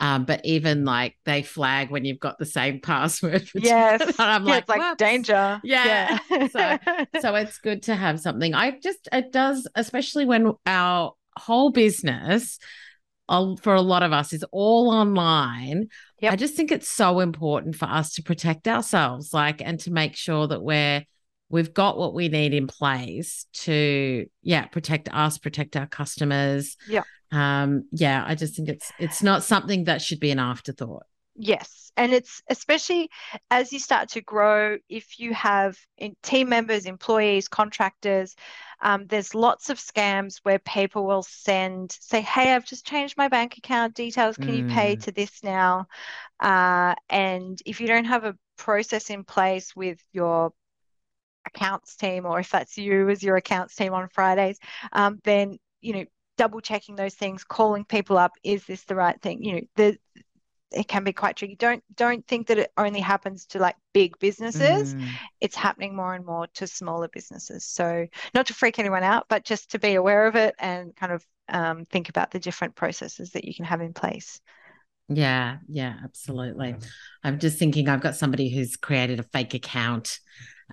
um, but even like they flag when you've got the same password. Yes. and I'm yeah, like, like danger. Yeah. yeah. so, so it's good to have something. I just, it does, especially when our whole business for a lot of us is all online. Yep. I just think it's so important for us to protect ourselves, like, and to make sure that we're, we've got what we need in place to, yeah, protect us, protect our customers. Yeah um yeah i just think it's it's not something that should be an afterthought yes and it's especially as you start to grow if you have team members employees contractors um, there's lots of scams where people will send say hey i've just changed my bank account details can mm. you pay mm. to this now uh, and if you don't have a process in place with your accounts team or if that's you as your accounts team on fridays um, then you know double checking those things, calling people up, is this the right thing? You know, the it can be quite tricky. Don't don't think that it only happens to like big businesses. Mm. It's happening more and more to smaller businesses. So not to freak anyone out, but just to be aware of it and kind of um, think about the different processes that you can have in place. Yeah, yeah, absolutely. I'm just thinking I've got somebody who's created a fake account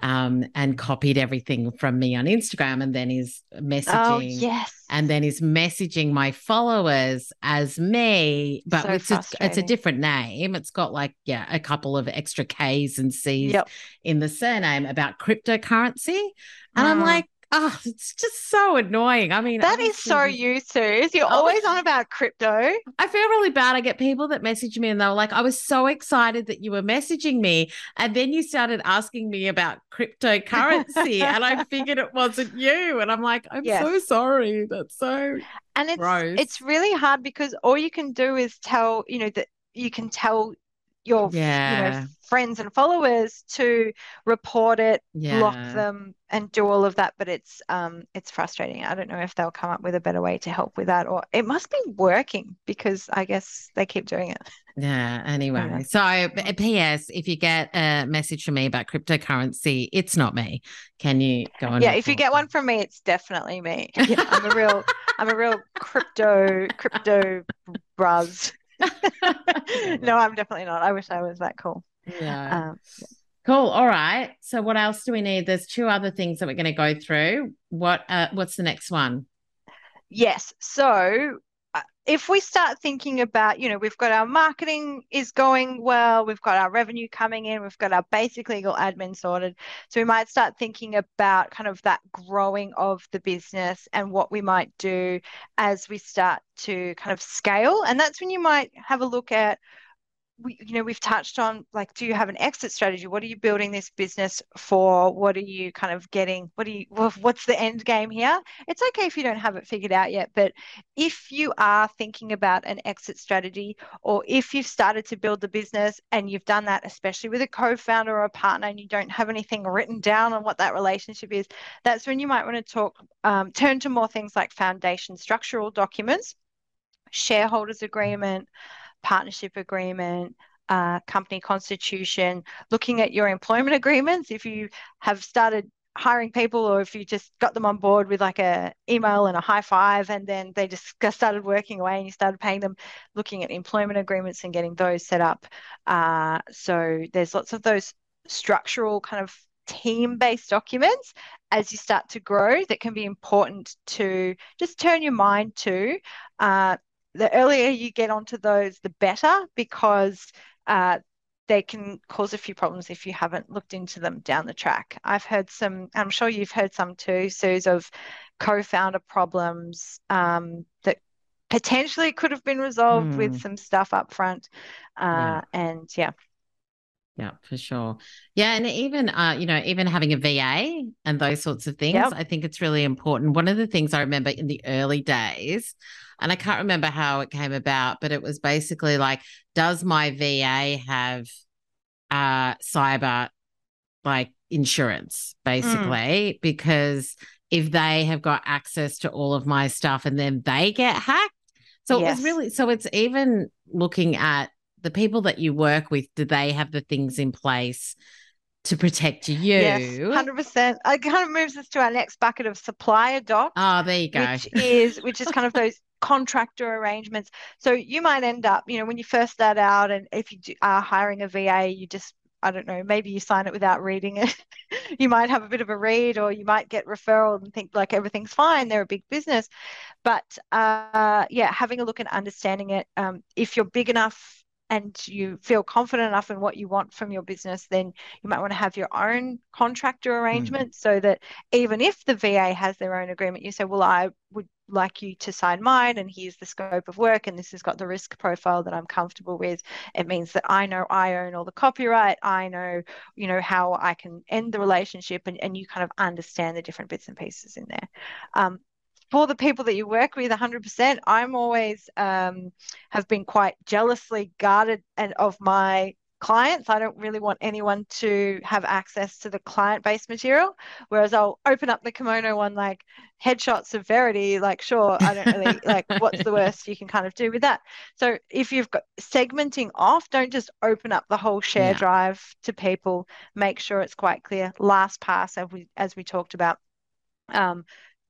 um, and copied everything from me on Instagram and then is messaging. Oh, yes. And then is messaging my followers as me, but so it's, a, it's a different name. It's got like, yeah, a couple of extra K's and C's yep. in the surname about cryptocurrency. And I'm like, Oh, it's just so annoying. I mean, that is so you, Suze. You're oh, always on about crypto. I feel really bad. I get people that message me and they're like, I was so excited that you were messaging me. And then you started asking me about cryptocurrency. and I figured it wasn't you. And I'm like, I'm yes. so sorry. That's so and it's gross. it's really hard because all you can do is tell, you know, that you can tell your yeah. you know friends and followers to report it, yeah. block them, and do all of that. But it's um it's frustrating. I don't know if they'll come up with a better way to help with that, or it must be working because I guess they keep doing it. Yeah. Anyway, yeah. so P.S. If you get a message from me about cryptocurrency, it's not me. Can you go on? Yeah. If you get one from me, it's definitely me. Yeah, I'm a real, I'm a real crypto crypto buzz. no, I'm definitely not. I wish I was that cool. Yeah. Um, yeah. Cool. All right. So what else do we need? There's two other things that we're going to go through. What uh, what's the next one? Yes. So if we start thinking about, you know, we've got our marketing is going well, we've got our revenue coming in, we've got our basic legal admin sorted. So we might start thinking about kind of that growing of the business and what we might do as we start to kind of scale. And that's when you might have a look at we, you know, we've touched on like, do you have an exit strategy? What are you building this business for? What are you kind of getting? What are you, what's the end game here? It's okay if you don't have it figured out yet, but if you are thinking about an exit strategy, or if you've started to build the business and you've done that, especially with a co founder or a partner, and you don't have anything written down on what that relationship is, that's when you might want to talk, um, turn to more things like foundation structural documents, shareholders agreement partnership agreement, uh, company constitution, looking at your employment agreements. If you have started hiring people or if you just got them on board with like a email and a high five and then they just started working away and you started paying them looking at employment agreements and getting those set up uh, so there's lots of those structural kind of team-based documents as you start to grow that can be important to just turn your mind to uh, the earlier you get onto those, the better because uh, they can cause a few problems if you haven't looked into them down the track. I've heard some, I'm sure you've heard some too, Suze, of co founder problems um, that potentially could have been resolved mm. with hmm. some stuff up front. Uh, yeah. And yeah. Yeah, for sure. Yeah, and even uh, you know, even having a VA and those sorts of things, yep. I think it's really important. One of the things I remember in the early days, and I can't remember how it came about, but it was basically like, does my VA have uh cyber like insurance, mm. basically? Mm. Because if they have got access to all of my stuff and then they get hacked. So yes. it was really so it's even looking at the people that you work with, do they have the things in place to protect you? Yes, 100%. It kind of moves us to our next bucket of supplier docs. Oh, there you go. Which is, which is kind of those contractor arrangements. So you might end up, you know, when you first start out and if you are hiring a VA, you just I don't know, maybe you sign it without reading it. you might have a bit of a read or you might get referral and think like everything's fine. They're a big business. But uh, yeah, having a look and understanding it. Um, if you're big enough and you feel confident enough in what you want from your business, then you might want to have your own contractor hmm. arrangement mm. so that even if the VA has their own agreement, you say, Well, I would like you to sign mine, and here's the scope of work, and this has got the risk profile that I'm comfortable with. It means that I know I own all the copyright, I know, you know, how I can end the relationship, and, and you kind of understand the different bits and pieces in there. Um, for the people that you work with 100% i'm always um, have been quite jealously guarded and of my clients. I don't really want anyone to have access to the client based material whereas i'll open up the kimono one like headshot severity like sure i don't really like what's the worst you can kind of do with that? So if you've got segmenting off don't just open up the whole share yeah. drive to people. Make sure it's quite clear. LastPass as we as we talked about. Um,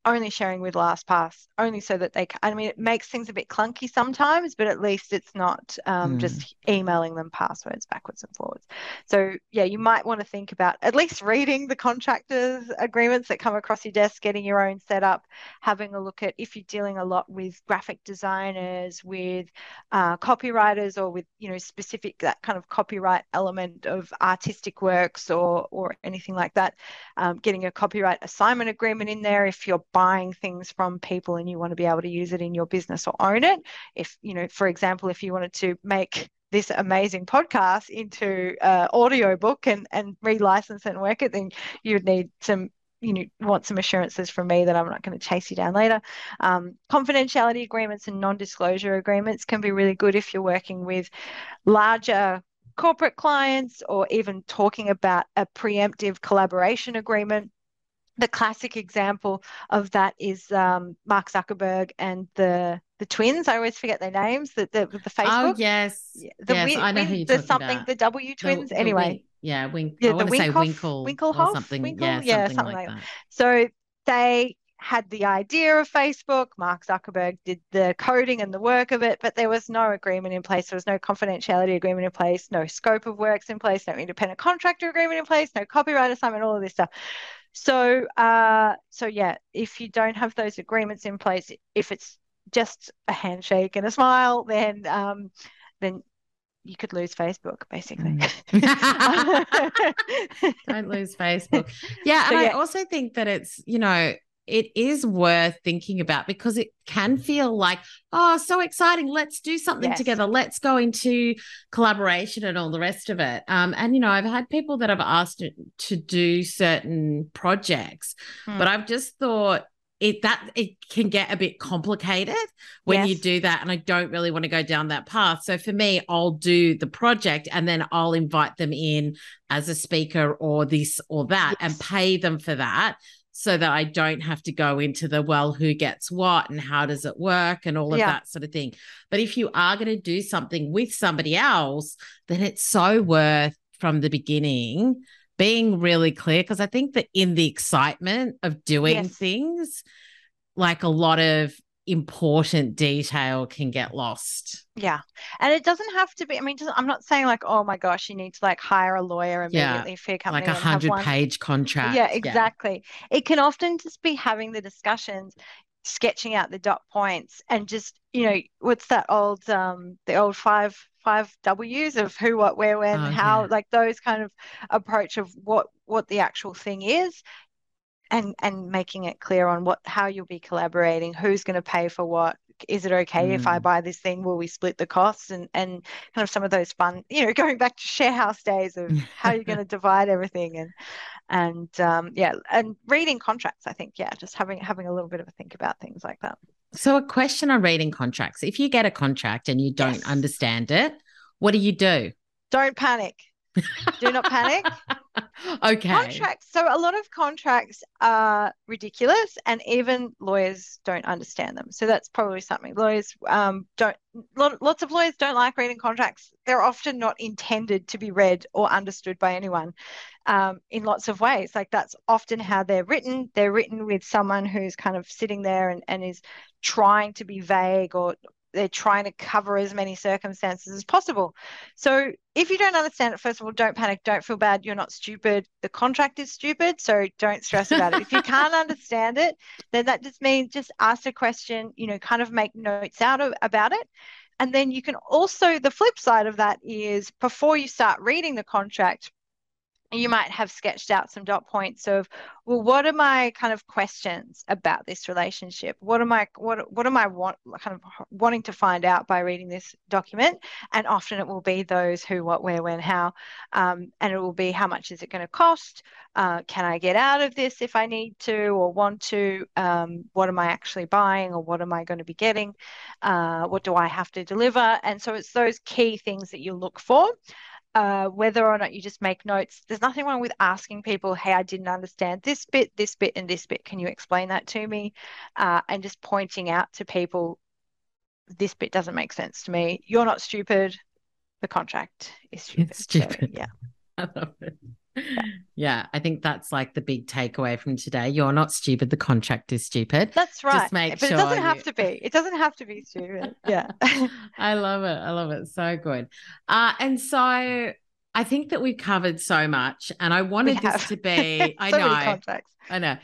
only sharing with LastPass, only so that they can. I mean, it makes things a bit clunky sometimes, but at least it's not um, mm. just emailing them passwords backwards and forwards. So, yeah, you might want to think about at least reading the contractors' agreements that come across your desk, getting your own set up, having a look at if you're dealing a lot with graphic designers, with uh, copywriters, or with, you know, specific that kind of copyright element of artistic works or, or anything like that. Um, getting a copyright assignment agreement in there if you're buying things from people and you want to be able to use it in your business or own it. If, you know, for example, if you wanted to make this amazing podcast into uh, audio book and and relicense it and work it, then you would need some you know want some assurances from me that I'm not going to chase you down later. Um, confidentiality agreements and non-disclosure agreements can be really good if you're working with larger corporate clients or even talking about a preemptive collaboration agreement. The classic example of that is um, Mark Zuckerberg and the the twins. I always forget their names. The the, the Facebook. Oh yes, the yes, Win- I know Win- who you're the something about. the W twins. The- anyway, Wink- yeah, Wink. Yeah, I the want to say Winkle, Winklehoff? or something. Winkle? Yeah, Yeah, something, something like like that. So they had the idea of Facebook. Mark Zuckerberg did the coding and the work of it, but there was no agreement in place. There was no confidentiality agreement in place, no scope of works in place, no independent contractor agreement in place, no copyright assignment, all of this stuff. So, uh, so yeah, if you don't have those agreements in place, if it's just a handshake and a smile, then um, then you could lose Facebook, basically. Mm. Don't lose Facebook. Yeah, So, and I also think that it's, you know, it is worth thinking about because it can feel like, oh, so exciting. Let's do something Yes. together. Let's go into collaboration and all the rest of it. Um, and you know, I've had people that have asked to do certain projects, Hmm. but I've just thought it that it can get a bit complicated when you do that and i don't really want to go down that path so for me i'll do the project and then i'll invite them in as a speaker or this or that and pay them for that so that i don't have to go into the well who gets what and how does it work and all of Yeah. that sort of thing but if you are going to do something with somebody else then it's so worth from the beginning being really clear because I think that in the excitement of doing Yes. things, like a lot of important detail can get lost. Yeah. And it doesn't have to be, I mean, just, I'm not saying like, oh my gosh, you need to like hire a lawyer Yeah, immediately for your company Like a hundred page contract. Yeah, exactly. It can often just be having the discussions, sketching out the dot points and just, you know, what's that old um the old five five W's of who, what, where, when, Oh, how, yeah. like those kind of approach of what what the actual thing is and and making it clear on what how you'll be collaborating, who's going to pay for what. Is it okay if I Mm. buy this thing? Will we split the costs? And and kind of some of those fun, you know, going back to share house days of how you're going to divide everything and and um, yeah, and reading contracts. I think yeah, just having having a little bit of a think about things like that. So, a question on reading contracts if you get a contract and you don't Yes. understand it, what do you do? Don't panic. Do not panic. okay. Contracts. So a lot of contracts are ridiculous, and even lawyers don't understand them. So that's probably something lawyers um, don't. Lot, lots of lawyers don't like reading contracts. They're often not intended to be read or understood by anyone um, in lots of ways. Like that's often how they're written. They're written with someone who's kind of sitting there and, and is trying to be vague or they're trying to cover as many circumstances as possible. So if you don't understand it, first of all, don't panic, don't feel bad. You're not stupid. The contract is stupid, so don't stress about it. If you can't understand it, then that just means just ask a question, you know, kind of make notes out of about it. And then you can also, the flip side of that is before you start reading the contract, you might have sketched out some dot points of, well, what are my kind of questions about this relationship? What am I what what am I want kind of wanting to find out by reading this document? And often it will be those who, what, where, when, how, um, and it will be how much is it going to cost? Uh, can I get out of this if I need to or want to? Um, what am I actually buying or what am I going to be getting? Uh, what do I have to deliver? And so it's those key things that you look for uh, whether or not you just make notes. There's nothing wrong with asking people, hey, I didn't understand this bit, this bit, and this bit. Can you explain that to me? Uh, and just pointing out to people, this bit doesn't make sense to me. You're not stupid. The contract is stupid. It's So, stupid. yeah. I love it. Yeah, I think that's like the big takeaway from today. You're not stupid. The contract is stupid. That's right. Just make but it doesn't sure have you- to be. It doesn't have to be stupid. Yeah. I love it. I love it. So good. Uh, and so I think that we've covered so much, and I wanted this to be. I so know. I know.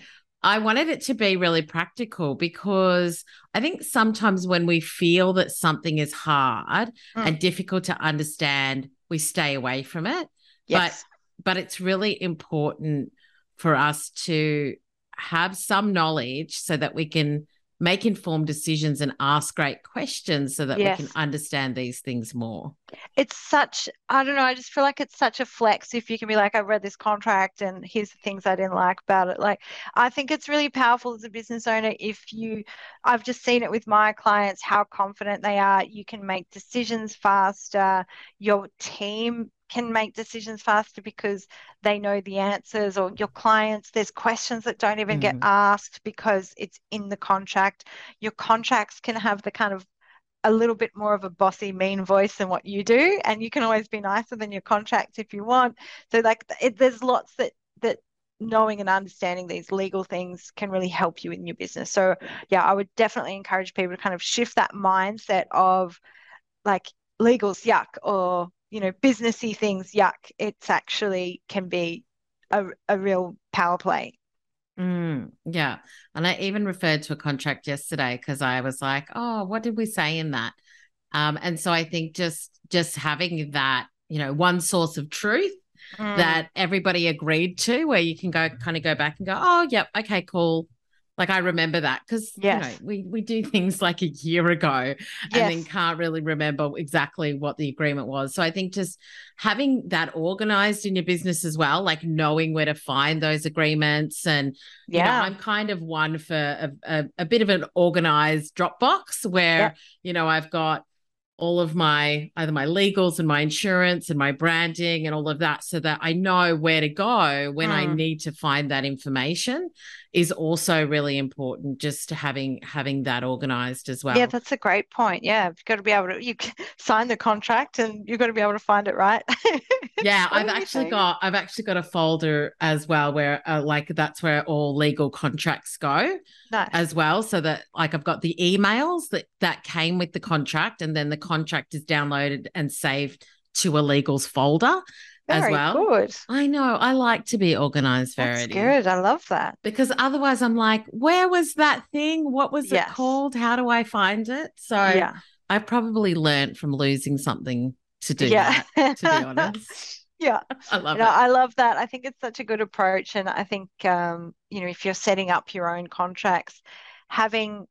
I wanted it to be really practical because I think sometimes when we feel that something is hard Mm. and difficult to understand, we stay away from it. Yes. But it's really important for us to have some knowledge so that we can make informed decisions and ask great questions so that we can understand these things more. it's such I don't know, I just feel like it's such a flex if you can be like, I've read this contract and here's the things I didn't like about it. Like I think it's really powerful as a business owner if you I've just seen it with my clients how confident they are. You can make decisions faster. Your team can make decisions faster because they know the answers or your clients there's questions that don't even mm. get asked because it's in the contract. Your contracts can have the kind of a little bit more of a bossy mean voice than what you do and you can always be nicer than your contracts if you want. So like it, there's lots that that knowing and understanding these legal things can really help you in your business. So yeah i would definitely encourage people to kind of shift that mindset of like legals yuck or you know businessy things yuck it's actually can be a, a real power play Mm, yeah. And I even referred to a contract yesterday because I was like, oh, what did we say in that? Um, and so I think just just having that, you know, one source of truth mm. that everybody agreed to where you can go kind of go back and go, oh, yep, okay, cool. Like I remember that because yes. you know we we do things like a year ago yes. and then can't really remember exactly what the agreement was. So I think just having that organized in your business as well, like knowing where to find those agreements and yeah, you know, I'm kind of one for a, a, a bit of an organized Dropbox where you know I've got all of my either my legals and my insurance and my branding and all of that so that I know where to go when mm. I need to find that information is also really important just having having that organized as well. Yeah, that's a great point. Yeah, you've got to be able to you sign the contract and you've got to be able to find it right. yeah, I've actually got I've actually got a folder as well where uh, like that's where all legal contracts go nice. as well so that like I've got the emails that that came with the contract and then the contract is downloaded and saved to a legals folder very as well. Good. I know. I like to be organized, Verity. That's good. I love that. Because otherwise I'm like, where was that thing? What was yes. it called? How do I find it? So yeah. I probably learned from losing something to do yeah. that, to be honest. yeah i love you know, i love that i think it's such a good approach and i think um, you know if you're setting up your own contracts having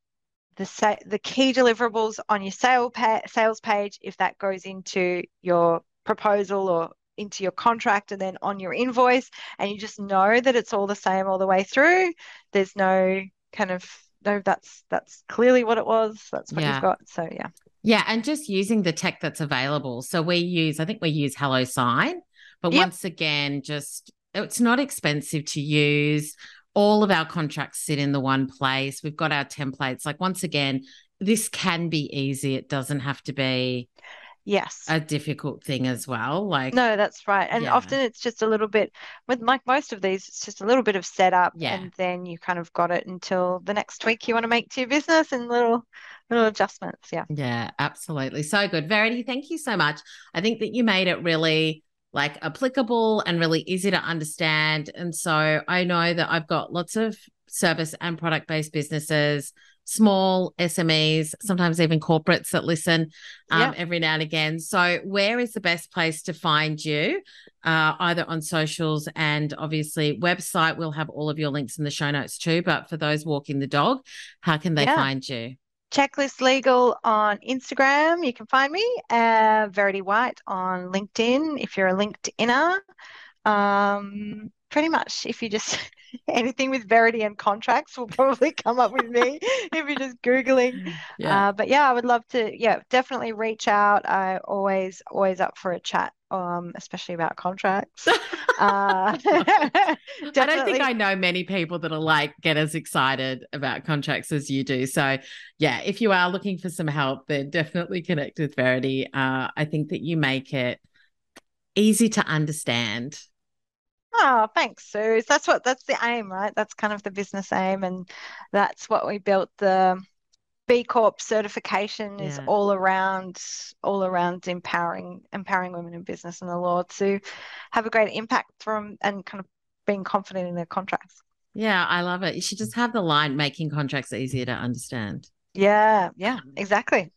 the sa- the key deliverables on your sale pa- sales page if that goes into your proposal or into your contract and then on your invoice and you just know that it's all the same all the way through there's no kind of no that's that's clearly what it was that's what yeah. you've got so yeah yeah and just using the tech that's available so we use i think we use HelloSign but yep. once again just it's not expensive to use all of our contracts sit in the one place. We've got our templates. Like once again this can be easy. It doesn't have to be yes. a difficult thing as well like no that's right. And yeah. often it's just a little bit with like most of these it's just a little bit of setup yeah. and then you kind of got it until the next tweak you want to make to your business and little little adjustments. Yeah. Yeah absolutely. So good. Verity thank you so much. I think that you made it really like applicable and really easy to understand and so i know that i've got lots of service and product based businesses small SMEs, sometimes even corporates that listen um, every now and again. So, where is the best place to find you? Uh, either on socials and obviously website. We'll have all of your links in the show notes too. But for those walking the dog, how can they yeah. find you? Checklist Legal on Instagram. You can find me. Uh, Verity White on LinkedIn if you're a LinkedIner. Um, pretty much, if you just anything with Verity and contracts will probably come up with me if you're just googling. Yeah. Uh, but yeah, I would love to. Yeah, definitely reach out. I always always up for a chat. Um, especially about contracts. uh, I don't think I know many people that are like get as excited about contracts as you do. So, yeah, if you are looking for some help, then definitely connect with Verity. Uh, I think that you make it easy to understand Oh, thanks, Sue. That's what that's the aim, right? That's kind of the business aim, and that's what we built the B Corp certification is all around all around empowering empowering women in business and the law to have a great impact from and kind of being confident in their contracts. Yeah, I love it. You should just have the line making contracts easier to understand. Yeah, yeah, exactly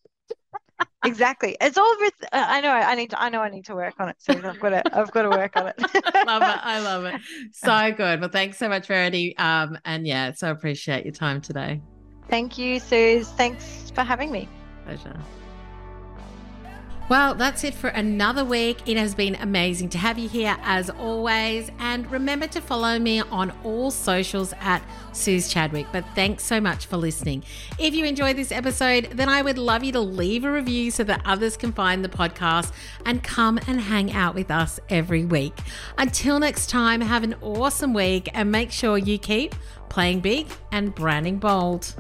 exactly. It's all with. Uh, I know. I need to. I know. I need to work on it. So I've got to. I've got to work on it. love it. I love it. So good. Well, thanks so much, Verity. Um, and yeah, so appreciate your time today. Thank you, Suze. Thanks for having me. Pleasure. Well, that's it for another week. It has been amazing to have you here as always. And remember to follow me on all socials at Suze Chadwick. But thanks so much for listening. If you enjoyed this episode, then I would love you to leave a review so that others can find the podcast and come and hang out with us every week. Until next time, have an awesome week and make sure you keep playing big and branding bold.